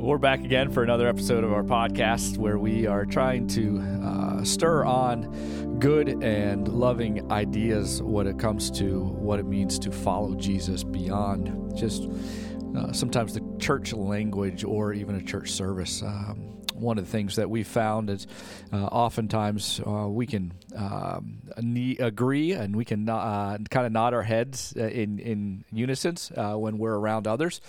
We're back again for another episode of our podcast where we are trying to uh, stir on good and loving ideas when it comes to what it means to follow Jesus beyond just uh, sometimes the church language or even a church service. Um, one of the things that we found is uh, oftentimes uh, we can um, agree and we can uh, kind of nod our heads uh, in in unison uh, when we're around others,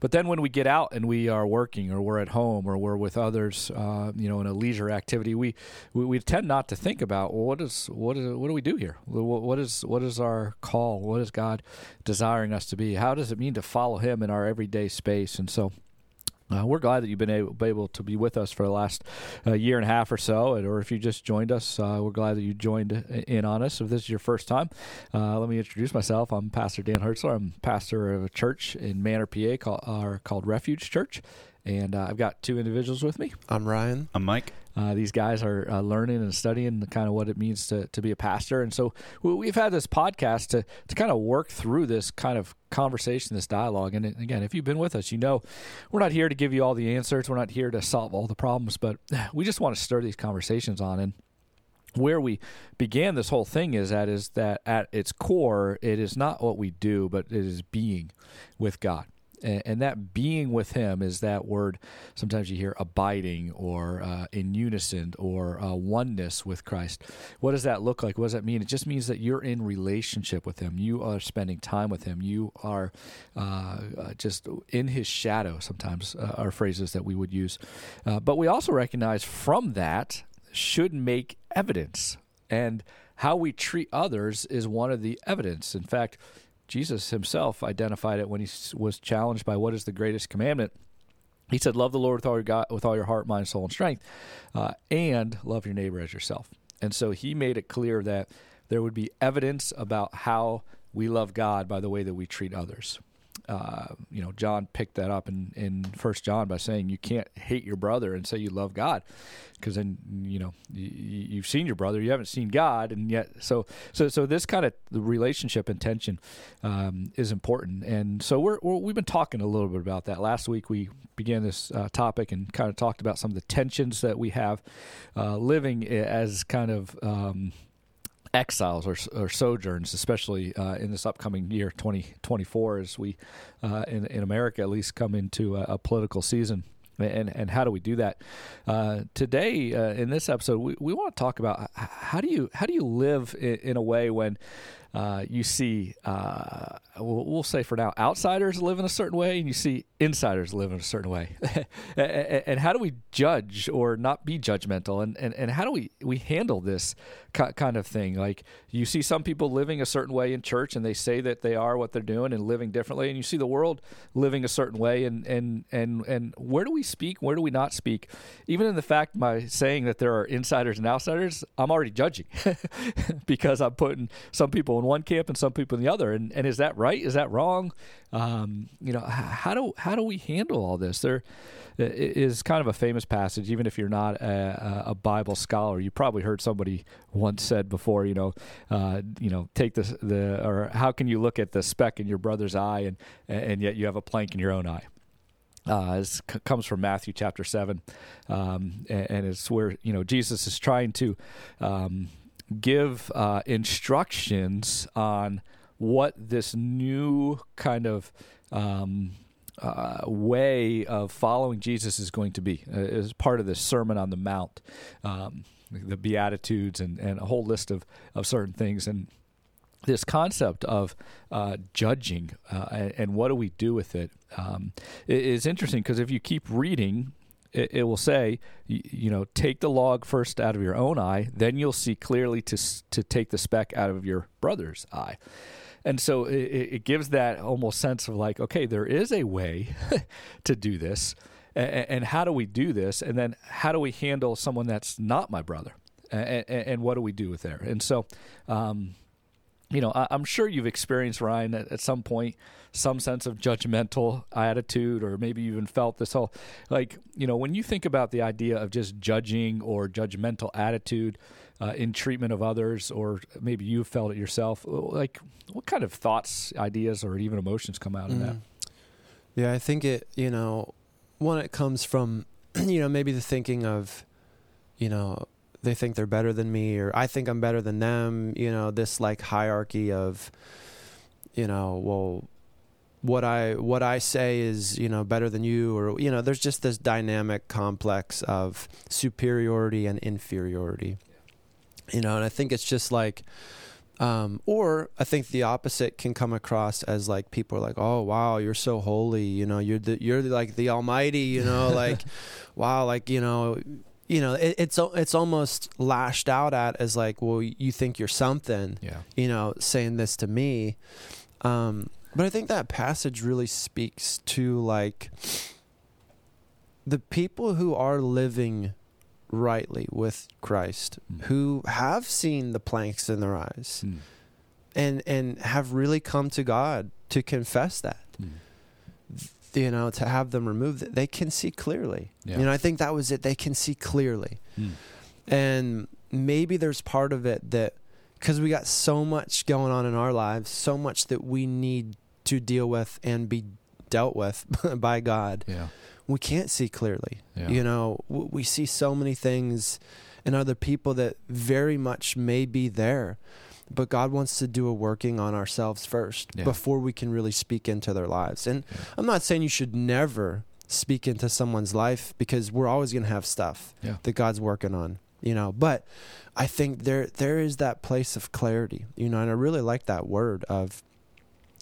but then when we get out and we are working or we're at home or we're with others, you know, in a leisure activity, we, we, we tend not to think about well, what is what is what do we do here? What is what is our call? What is God desiring us to be? How does it mean to follow Him in our everyday space? And so. Uh, we're glad that you've been able, able, to be with us for the last uh, year and a half or so, and, or if you just joined us, uh, we're glad that you joined in on us. If this is your first time, uh, let me introduce myself. I'm Pastor Dan Hertzler. I'm pastor of a church in Manor, PA, called, called Refuge Church, and uh, I've got two individuals with me. I'm Ryan. I'm Mike. Uh, these guys are uh, learning and studying the kind of what it means to, to be a pastor. And so we've had this podcast to, to kind of work through this kind of conversation, this dialogue. And again, if you've been with us, you know we're not here to give you all the answers. We're not here to solve all the problems, but we just want to stir these conversations on. And where we began this whole thing is that is that at its core, it is not what we do, but it is being with God and, and, that being with him is that word sometimes you hear abiding or uh, in unison or uh, oneness with christ. What does that look like? What does that mean? It just means that you're in relationship with him. You are spending time with him. You are uh, uh just in his shadow sometimes uh, are phrases that we would use. Uh, but we also recognize from that should make evidence. And how we treat others is one of the evidence. In fact Jesus himself identified it when he was challenged by what is the greatest commandment. He said, "Love the Lord with all your God, with all your heart, mind, soul, and strength, uh, and love your neighbor as yourself." And so he made it clear that there would be evidence about how we love God by the way that we treat others. Uh, you know, John picked that up in, in First John by saying you can't hate your brother and say you love God, because then you know you, have seen your brother, you haven't seen God, and yet so so so this kind of the relationship and tension um, is important, and so we're, we have been talking a little bit about that. Last week we began this uh, topic and kind of talked about some of the tensions that we have uh, living as kind of um, exiles or, or sojourns, especially uh, in this upcoming year, 2024, as we uh, in, in America at least come into a, a, political season. And, and how do we do that? Uh, today, uh, in this episode, we, we want to talk about how do you how do you live in, in a way when uh, you see, uh, we'll, we'll, say for now, outsiders live in a certain way, and you see insiders live in a certain way. and, how do we judge or not be judgmental? And, and, and how do we, we handle this kind of thing? Like you see some people living a certain way in church, and they say that they are what they're doing and living differently, and you see the world living a certain way. And, and, and, and where do we speak? Where do we not speak? Even in the fact my saying that there are insiders and outsiders, I'm already judging because I'm putting some people in one camp and some people in the other. And, and is that right? Is that wrong? Um, you know, how do how do we handle all this? There is kind of a famous passage. Even if you're not a, a Bible scholar, you probably heard somebody once said before. You know, uh, you know, take the the or how can you look at the speck in your brother's eye and and yet you have a plank in your own eye? Uh, this c- comes from Matthew chapter seven, um, and, and, it's where you know Jesus is trying to um, give uh, instructions on what this new kind of um, uh, way of following Jesus is going to be uh, as part of this Sermon on the Mount, um, the Beatitudes, and, and a whole list of, of certain things. And this concept of uh, judging uh, and, and, what do we do with it um, is interesting because if you keep reading it, it will say, you, you, know, take the log first out of your own eye, then you'll see clearly to to take the speck out of your brother's eye. And so it, it gives that almost sense of like, okay, there is a way to do this, and, how do we do this, and then how do we handle someone that's not my brother, and, and what do we do with there? And so, um, you know, I, am sure you've experienced Ryan at, at, some point some sense of judgmental attitude, or maybe even felt this whole like you know when you think about the idea of just judging or judgmental attitude uh, in treatment of others, or maybe you've felt it yourself. Like, what kind of thoughts, ideas, or even emotions come out of that? Mm. Yeah, I think it. You know, one it comes from you know maybe the thinking of you know they think they're better than me or I think I'm better than them, you know, this like hierarchy of you know, well what I what I say is, you know, better than you or you know, there's just this dynamic complex of superiority and inferiority. You know, and I think it's just like um, or I think the opposite can come across as like people are like, "Oh wow, you're so holy," you know, you're the, you're like the Almighty, you know, like, wow, like you know, you know, it, it's it's almost lashed out at as like, well, you think you're something, Yeah. you know, saying this to me. Um, but I think that passage really speaks to like the people who are living rightly with Christ, Mm. who have seen the planks in their eyes Mm. and and have really come to God to confess that Mm. You know to have them removed they can see clearly Yeah. you know i think that was it they can see clearly Mm. and maybe there's part of it that because we got so much going on in our lives so much that we need to deal with and be dealt with by god Yeah. we can't see clearly Yeah. you know w- we see so many things in other people that very much may be there but god wants to do a working on ourselves first Yeah. before we can really speak into their lives and Yeah. i'm not saying you should never speak into someone's life because we're always going to have stuff Yeah. that god's working on you know but i think there there is that place of clarity you know and i really like that word of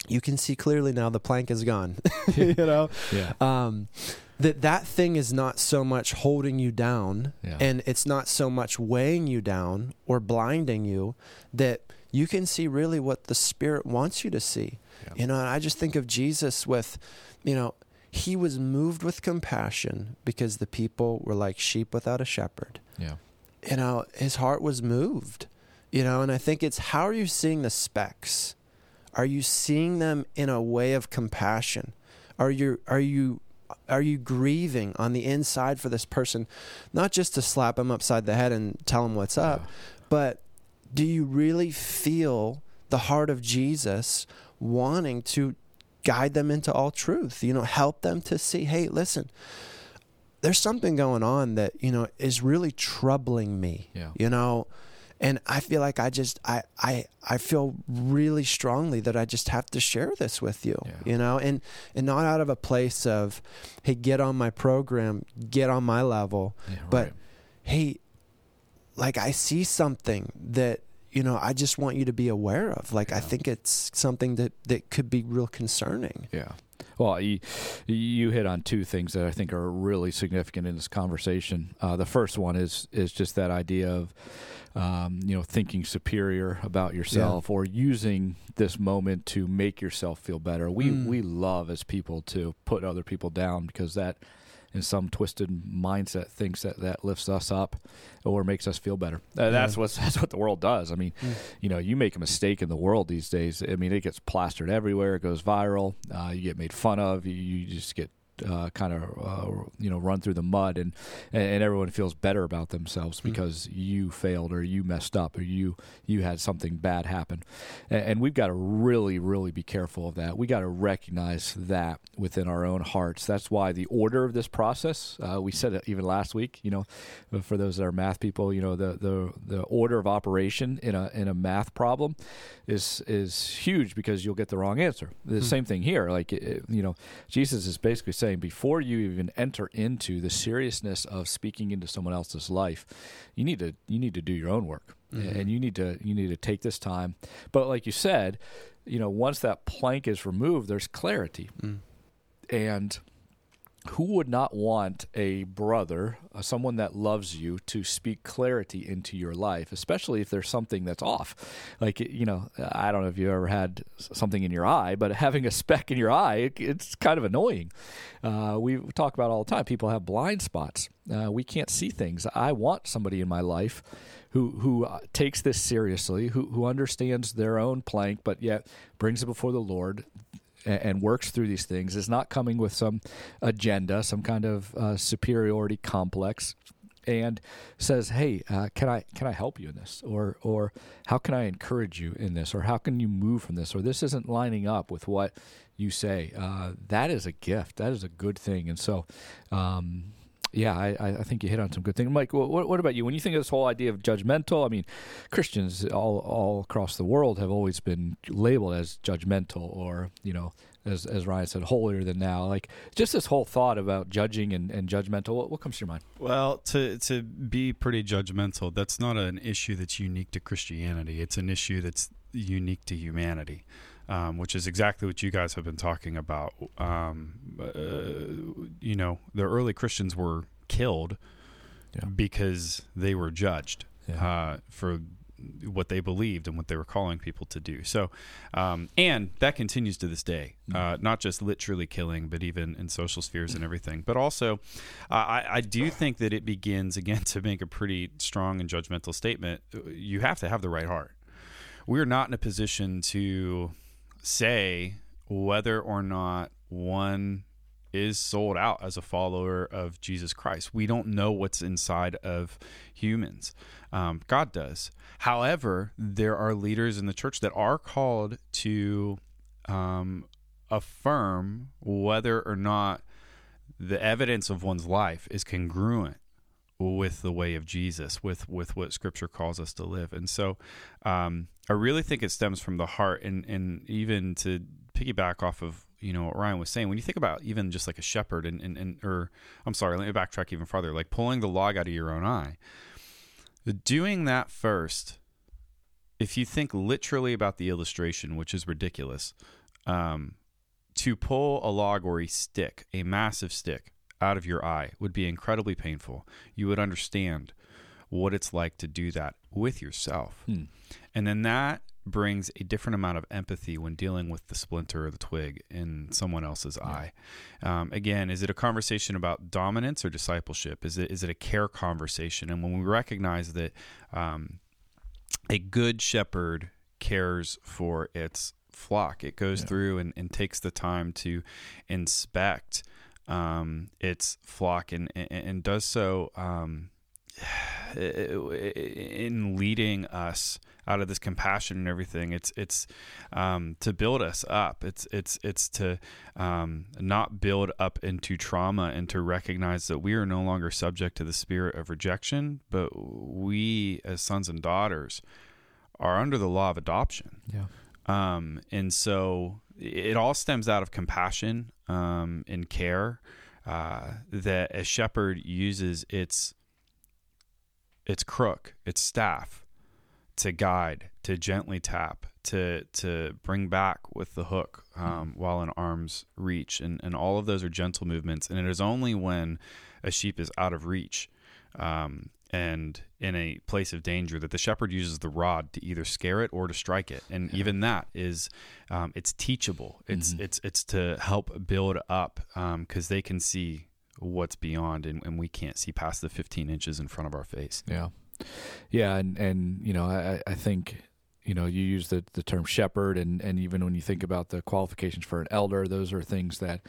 you can see clearly now the plank is gone you know Yeah. um, that that thing is not so much holding you down Yeah. and it's not so much weighing you down or blinding you that you can see really what the spirit wants you to see. Yeah. you know and i just think of jesus with you know he was moved with compassion because the people were like sheep without a shepherd. Yeah. you know his heart was moved you know and i think it's how are you seeing the specks? Are you seeing them in a way of compassion? Are you are you are you grieving on the inside for this person? Not just to slap him upside the head and tell him what's up but do you really feel the heart of Jesus wanting to guide them into all truth you know help them to see hey listen there's something going on that you know is really troubling me Yeah. you know and i feel like i just i i i feel really strongly that i just have to share this with you Yeah. you know and and not out of a place of hey get on my program get on my level Yeah. but right. hey like i see something that you know i just want you to be aware of like i think it's something that that could be real concerning Yeah. Well, you, you hit on two things that I think are really significant in this conversation. Uh, the first one is is just that idea of um, you know thinking superior about yourself or using this moment to make yourself feel better. We Mm. we love as people to put other people down because that in some twisted mindset thinks that that lifts us up or makes us feel better. Uh, That's what that's what the world does. I mean, Mm. you know, you make a mistake in the world these days. I mean, it gets plastered everywhere. It goes viral. Uh, you get made fun of. You, you just get uh, kind of uh, you know run through the mud, and and everyone feels better about themselves because you failed or you messed up or you you had something bad happen. And, and we've got to really really be careful of that. We got to recognize that within our own hearts. That's why the order of this process. Uh, we said it even last week. You know, for those that are math people, you know the the the order of operation in a in a math problem is is huge because you'll get the wrong answer. The same thing here. Like it, you know, Jesus is basically saying before you even enter into the seriousness of speaking into someone else's life, you need to you need to do your own work, and you need to you need to take this time. But like you said, you know, once that plank is removed, there's clarity, Mm. and who would not want a brother, uh, someone that loves you, to speak clarity into your life, especially if there's something that's off? Like, you know, I don't know if you ever had something in your eye, but having a speck in your eye, it's kind of annoying. Uh, we talk about all the time. People have blind spots. Uh, we can't see things. I want somebody in my life who who uh, takes this seriously, who who understands their own plank, but yet brings it before the Lord and, works through these things. Is not coming with some agenda, some kind of uh, superiority complex, and says, "Hey, uh, can I can I help you in this, or or how can I encourage you in this, or how can you move from this, or this isn't lining up with what you say," uh, that is a gift. That is a good thing, and so. Um, yeah, I, I think you hit on some good things. Mike, what, what about you? When you think of this whole idea of judgmental, I mean, Christians all all across the world have always been labeled as judgmental, or you know, as as Ryan said, holier than now. Like just this whole thought about judging and, and judgmental. What, what comes to your mind? Well, to to be pretty judgmental, that's not an issue that's unique to Christianity. It's an issue that's unique to humanity um, which is exactly what you guys have been talking about. Um, uh, you know, the early Christians were killed yeah. because they were judged yeah. uh, for what they believed and what they were calling people to do. So, um, and that continues to this day, mm. uh, not just literally killing, but even in social spheres and everything. But also, uh, I, I, do think that it begins again to make a pretty strong and judgmental statement. You have to have the right heart. We're not in a position to say whether or not one is sold out as a follower of Jesus Christ. We don't know what's inside of humans. Um, God does. However, there are leaders in the church that are called to um, affirm whether or not the evidence of one's life is congruent with the way of Jesus, with with what Scripture calls us to live. And so, um, I really think it stems from the heart, and and even to piggyback off of you know what Ryan was saying, when you think about even just like a shepherd, and and, and or I'm sorry, let me backtrack even farther, like pulling the log out of your own eye, doing that first. If you think literally about the illustration, which is ridiculous, um, to pull a log or a stick, a massive stick, out of your eye would be incredibly painful. You would understand what it's like to do that with yourself. Hmm. And then that brings a different amount of empathy when dealing with the splinter or the twig in someone else's yeah. eye. Um, again, is it a conversation about dominance or discipleship? Is it is it a care conversation? And when we recognize that um, a good shepherd cares for its flock, it goes yeah. through and, and takes the time to inspect um, its flock and, and, and does so um, in leading us out of this compassion and everything. It's it's um, to build us up. It's it's it's to um, not build up into trauma and to recognize that we are no longer subject to the spirit of rejection, but we as sons and daughters are under the law of adoption. Yeah. Um, and so it all stems out of compassion um, and care uh, that a shepherd uses its its crook, its staff, to guide, to gently tap, to to bring back with the hook um, while in arm's reach, and and all of those are gentle movements. And it is only when a sheep is out of reach um, and in a place of danger that the shepherd uses the rod to either scare it or to strike it and yeah. even that is um, it's teachable it's mm-hmm. it's it's to help build up because um, they can see what's beyond and, and we can't see past the 15 inches in front of our face yeah yeah and and you know i i think you know you use the the term shepherd and and even when you think about the qualifications for an elder those are things that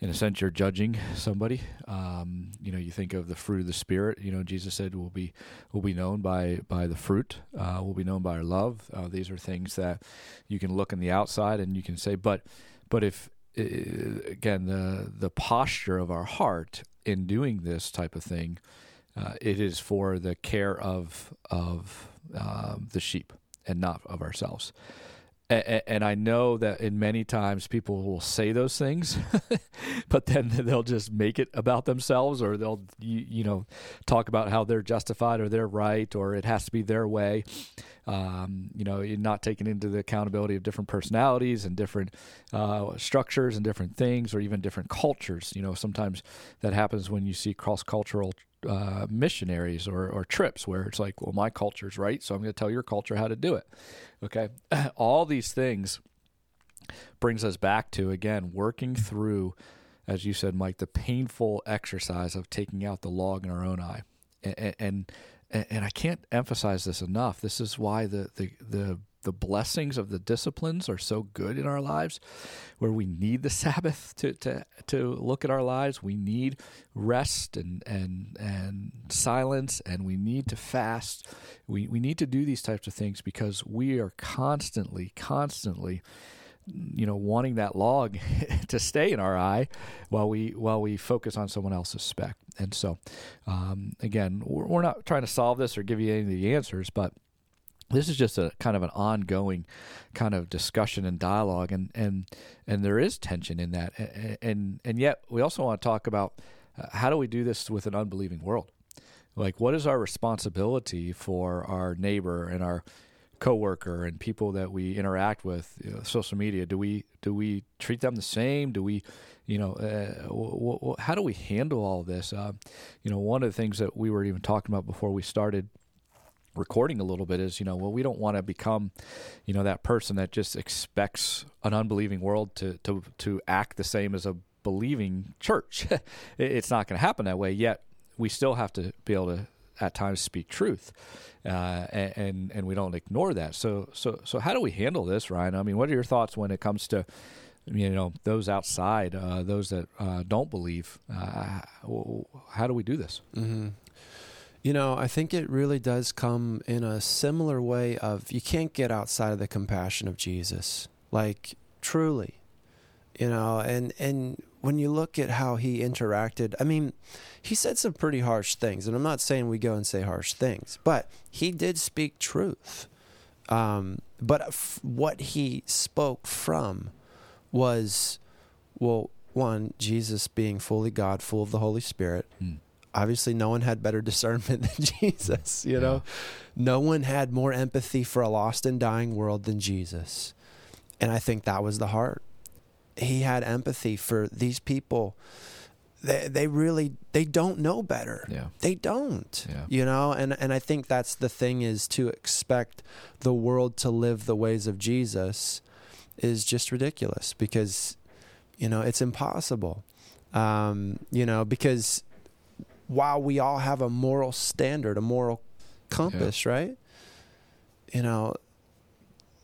in a sense you're judging somebody. Um, you know you think of the fruit of the spirit. You know jesus said will be will be known by by the fruit. Uh, will be known by our love. Uh, these are things that you can look in the outside and you can say but but if again the the posture of our heart in doing this type of thing uh, it is for the care of of uh, the sheep and not of ourselves and, I know that in many times people will say those things, but then they'll just make it about themselves, or they'll you, know talk about how they're justified or they're right, or it has to be their way. Um, you know, not taking into the accountability of different personalities and different uh, structures and different things, or even different cultures. You know, sometimes that happens when you see cross cultural uh, missionaries or, or trips where it's like, well, my culture's right, so I'm going to tell your culture how to do it. Okay. All these things brings us back to, again, working through, as you said, Mike, the painful exercise of taking out the log in our own eye. And, and, and I can't emphasize this enough. This is why the, the, the the blessings of the disciplines are so good in our lives where we need the sabbath to, to, to look at our lives we need rest and, and, and silence and we need to fast we, we need to do these types of things because we are constantly constantly you know wanting that log to stay in our eye while we while we focus on someone else's speck. And so um, again we're, we're not trying to solve this or give you any of the answers but this is just a kind of an ongoing kind of discussion and dialogue and and and there is tension in that. And and yet we also want to talk about uh, how do we do this with an unbelieving world? Like what is our responsibility for our neighbor and our coworker and people that we interact with you know, social media do we do we treat them the same? Do we you know uh, w- w- how do we handle all this? Uh, you know one of the things that we were even talking about before we started recording a little bit is you know well we don't want to become you know that person that just expects an unbelieving world to to to act the same as a believing church. It's not going to happen that way yet we still have to be able to at times speak truth uh, and and we don't ignore that so so so how do we handle this Ryan I mean what are your thoughts when it comes to you know those outside uh, those that uh, don't believe uh, how do we do this mm-hmm. You know, I think it really does come in a similar way of you can't get outside of the compassion of Jesus. Like truly. You know, and and when you look at how he interacted, I mean, he said some pretty harsh things, and I'm not saying we go and say harsh things, but he did speak truth. Um, but f- what he spoke from was, well, one, Jesus being fully God, full of the Holy Spirit. Mm obviously no one had better discernment than Jesus, you know. No one had more empathy for a lost and dying world than Jesus. And I think that was the heart. He had empathy for these people. They they really they don't know better. Yeah. They don't. Yeah. You know, and and I think that's the thing is to expect the world to live the ways of Jesus is just ridiculous because you know, it's impossible. Um, you know, because while we all have a moral standard, a moral compass, yeah. right? You know,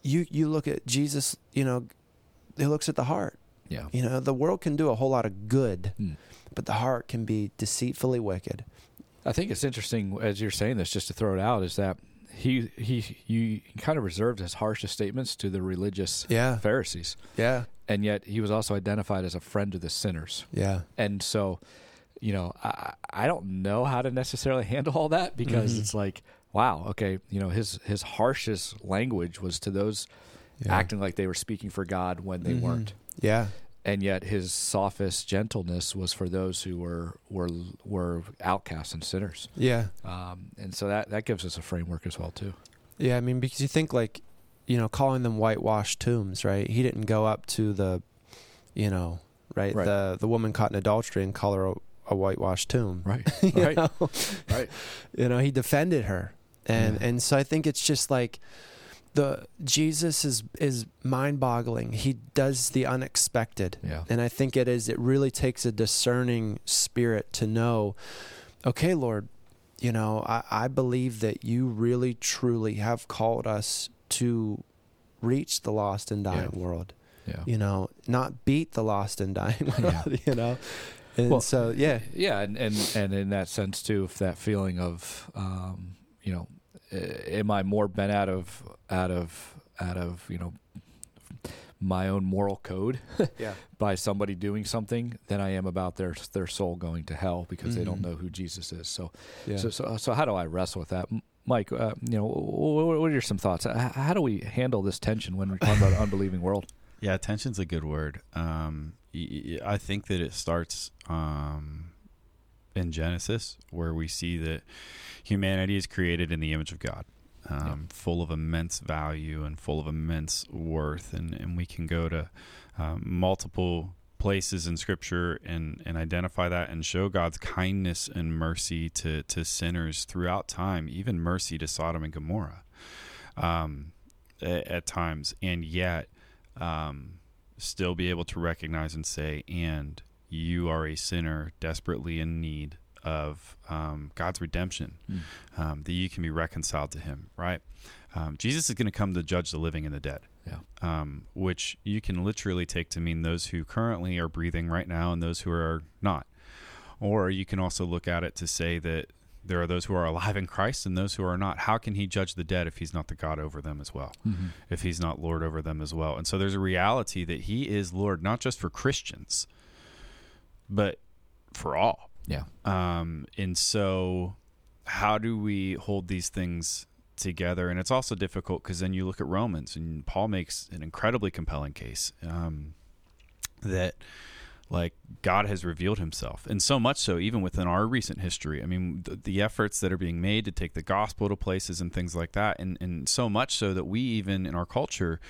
you you look at Jesus, you know, he looks at the heart. Yeah. You know, the world can do a whole lot of good, mm. but the heart can be deceitfully wicked. I think it's interesting as you're saying this, just to throw it out, is that he he you kind of reserved his harshest statements to the religious yeah. Pharisees. Yeah. And yet he was also identified as a friend to the sinners. Yeah. And so you know, I, I don't know how to necessarily handle all that because mm-hmm. it's like, wow, okay, you know, his his harshest language was to those yeah. acting like they were speaking for God when they mm-hmm. weren't. Yeah. And yet his softest gentleness was for those who were were were outcasts and sinners. Yeah. Um, and so that that gives us a framework as well too. Yeah, I mean because you think like, you know, calling them whitewashed tombs, right? He didn't go up to the, you know, right, right. the the woman caught in adultery and call her a a whitewashed tomb. Right. right. Know? right. You know, he defended her. And yeah. and so I think it's just like the Jesus is is mind boggling. He does the unexpected. Yeah. And I think it is it really takes a discerning spirit to know, okay, Lord, you know, I, I believe that you really truly have called us to reach the lost and dying yeah. world. Yeah. You know, not beat the lost and dying world, yeah. you know. And well, so yeah, yeah, and, and and in that sense too, if that feeling of um, you know, am I more bent out of out of out of you know my own moral code yeah. by somebody doing something than I am about their their soul going to hell because mm-hmm. they don't Mm-hmm. know who Jesus is. So, yeah. so, so so how do I wrestle with that, Mike? Uh, you know, what are your some thoughts? How do we handle this tension when we're talking about an unbelieving world? Yeah, tension's a good word. Um, I think that it starts um, in Genesis, where we see that humanity is created in the image of God, um, yeah. full of immense value and full of immense worth. And, and we can go to um, multiple places in Scripture and, and identify that and show God's kindness and mercy to, to sinners throughout time, even mercy to Sodom and Gomorrah um, at, at, times. And yet, um, still be able to recognize and say, and you are a sinner desperately in need of um, God's redemption, Mm. um, that you can be reconciled to Him, right? Um, Jesus is going to come to judge the living and the dead, Yeah. um, which you can literally take to mean those who currently are breathing right now and those who are not. Or you can also look at it to say that there are those who are alive in Christ and those who are not. How can He judge the dead if He's not the God over them as well? Mhm. if he's not Lord over them as well. And so there's a reality that he is Lord, not just for Christians, but for all. Yeah. Um, and so how do we hold these things together? And it's also difficult because then you look at Romans and Paul makes an incredibly compelling case um, that like God has revealed himself. And so much so, even within our recent history. I mean, the, the efforts that are being made to take the gospel to places and things like that. And, and so much so that we, even in our culture,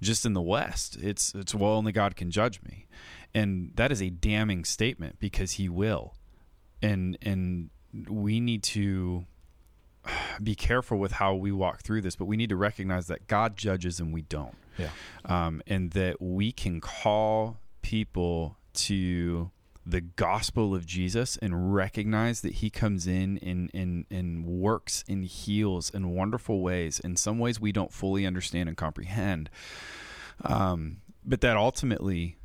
just in the West, it's, it's, well, only God can judge me. And that is a damning statement because he will. And, and we need to be careful with how we walk through this, but we need to recognize that God judges and we don't. Yeah. Um, and that we can call people to the gospel of Jesus and recognize that he comes in and, and, and works and heals in wonderful ways. In some ways we don't fully understand and comprehend. Um, but that ultimately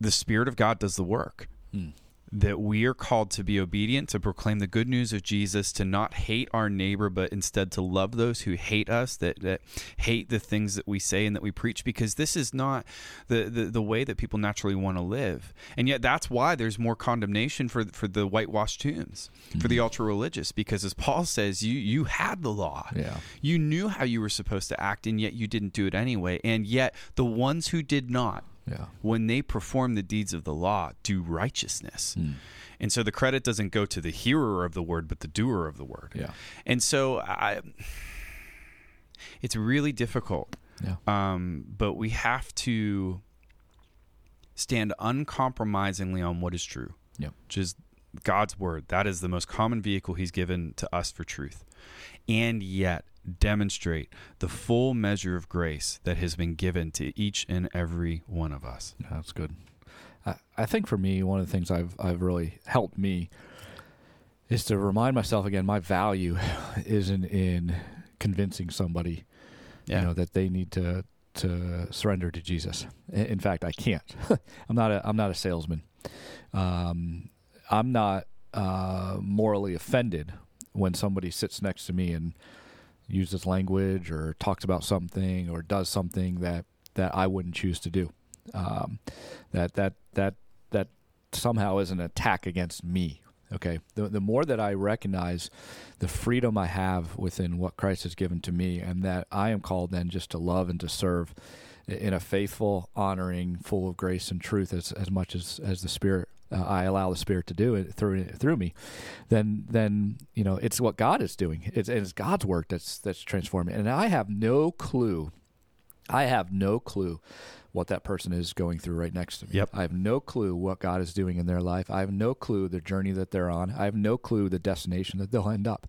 the Spirit of God does the work Mm. That we are called to be obedient, to proclaim the good news of Jesus, to not hate our neighbor, but instead to love those who hate us, that, that hate the things that we say and that we preach, because this is not the, the, the way that people naturally want to live. And yet that's why there's more condemnation for, for the whitewashed tombs, for the mm-hmm. ultra religious, because as Paul says, you, you had the law. Yeah. You knew how you were supposed to act, and yet you didn't do it anyway. And yet the ones who did not, Yeah. when they perform the deeds of the law, do righteousness. Mm. And so the credit doesn't go to the hearer of the word, but the doer of the word. Yeah. And so I, it's really difficult. Yeah. Um, but we have to stand uncompromisingly on what is true, Yep. which is God's word. That is the most common vehicle He's given to us for truth. And yet demonstrate the full measure of grace that has been given to each and every one of us. Yeah, that's good. I, I think for me, one of the things I've I've really helped me is to remind myself again, my value isn't in convincing somebody, Yeah. you know, that they need to to surrender to Jesus. In fact, I can't. I'm not a I'm not a salesman. Um, I'm not uh, morally offended when somebody sits next to me and uses language or talks about something or does something that that I wouldn't choose to do. Um, that that that that somehow is an attack against me. Okay, the the more that I recognize the freedom I have within what Christ has given to me, and that I am called then just to love and to serve in a faithful, honoring, full of grace and truth, as as much as as the Spirit uh, I allow the Spirit to do it through through me, then then you know it's what God is doing. It's it's God's work that's that's transforming, and I have no clue. I have no clue what that person is going through right next to me. Yep. I have no clue what God is doing in their life. I have no clue the journey that they're on. I have no clue the destination that they'll end up.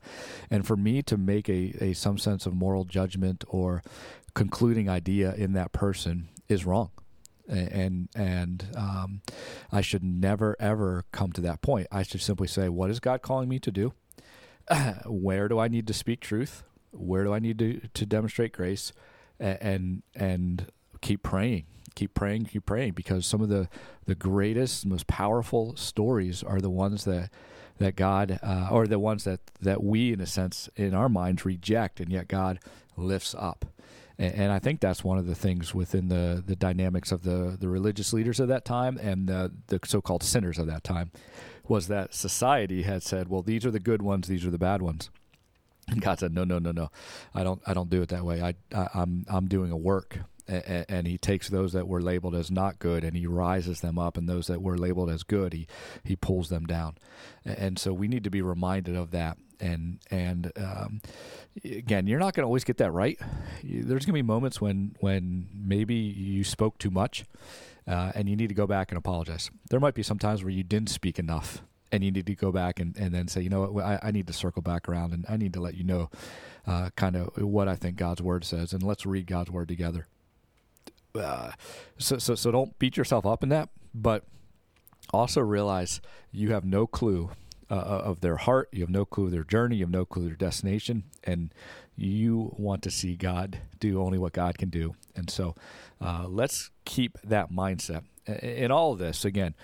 And for me to make a, a some sense of moral judgment or concluding idea in that person is wrong. And and um, I should never ever come to that point. I should simply say, "What is God calling me to do? Where do I need to speak truth? Where do I need to, to demonstrate grace? And and keep praying, keep praying, keep praying, because some of the the greatest, most powerful stories are the ones that that God uh, or the ones that that we, in a sense, in our minds reject, and yet God lifts up. And, and I think that's one of the things within the the dynamics of the the religious leaders of that time and the the so-called sinners of that time was that society had said, well, these are the good ones, these are the bad ones. And God said, "No, no, no, no. I don't. I don't do it that way. I, I I'm I'm doing a work." And he takes those that were labeled as not good, and he rises them up, and those that were labeled as good, he he pulls them down. And so we need to be reminded of that. And and um, again, you're not going to always get that right. There's going to be moments when when maybe you spoke too much, uh, and you need to go back and apologize. There might be some times where you didn't speak enough, and you need to go back and, and then say, you know what, I, I need to circle back around, and I need to let you know uh, kind of what I think God's word says, and let's read God's word together. Uh, so, so, so don't beat yourself up in that, but also realize you have no clue uh, of their heart. You have no clue of their journey. You have no clue of their destination, and you want to see God do only what God can do. And so, uh, let's keep that mindset in all of this. Again,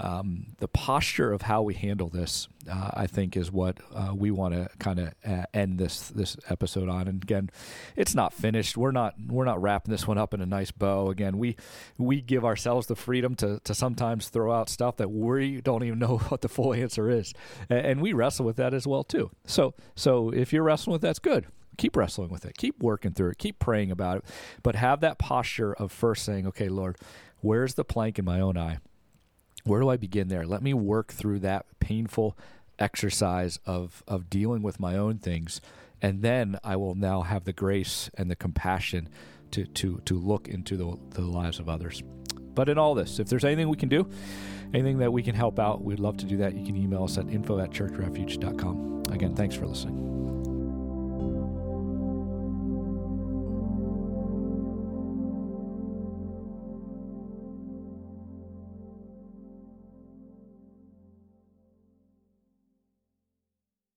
um, the posture of how we handle this, uh, I think, is what uh, we want to kind of uh, end this this episode on. And again, it's not finished. We're not we're not wrapping this one up in a nice bow. Again, we we give ourselves the freedom to to sometimes throw out stuff that we don't even know what the full answer is, and, we wrestle with that as well too. So so if you're wrestling with that's good keep wrestling with it keep working through it keep praying about it but have that posture of first saying okay lord where's the plank in my own eye where do I begin there? Let me work through that painful exercise of of dealing with my own things, and then I will now have the grace and the compassion to to to look into the, the lives of others. But in all this, if there's anything we can do, anything that we can help out, we'd love to do that. You can email us at info at churchrefuge.com. Again, thanks for listening.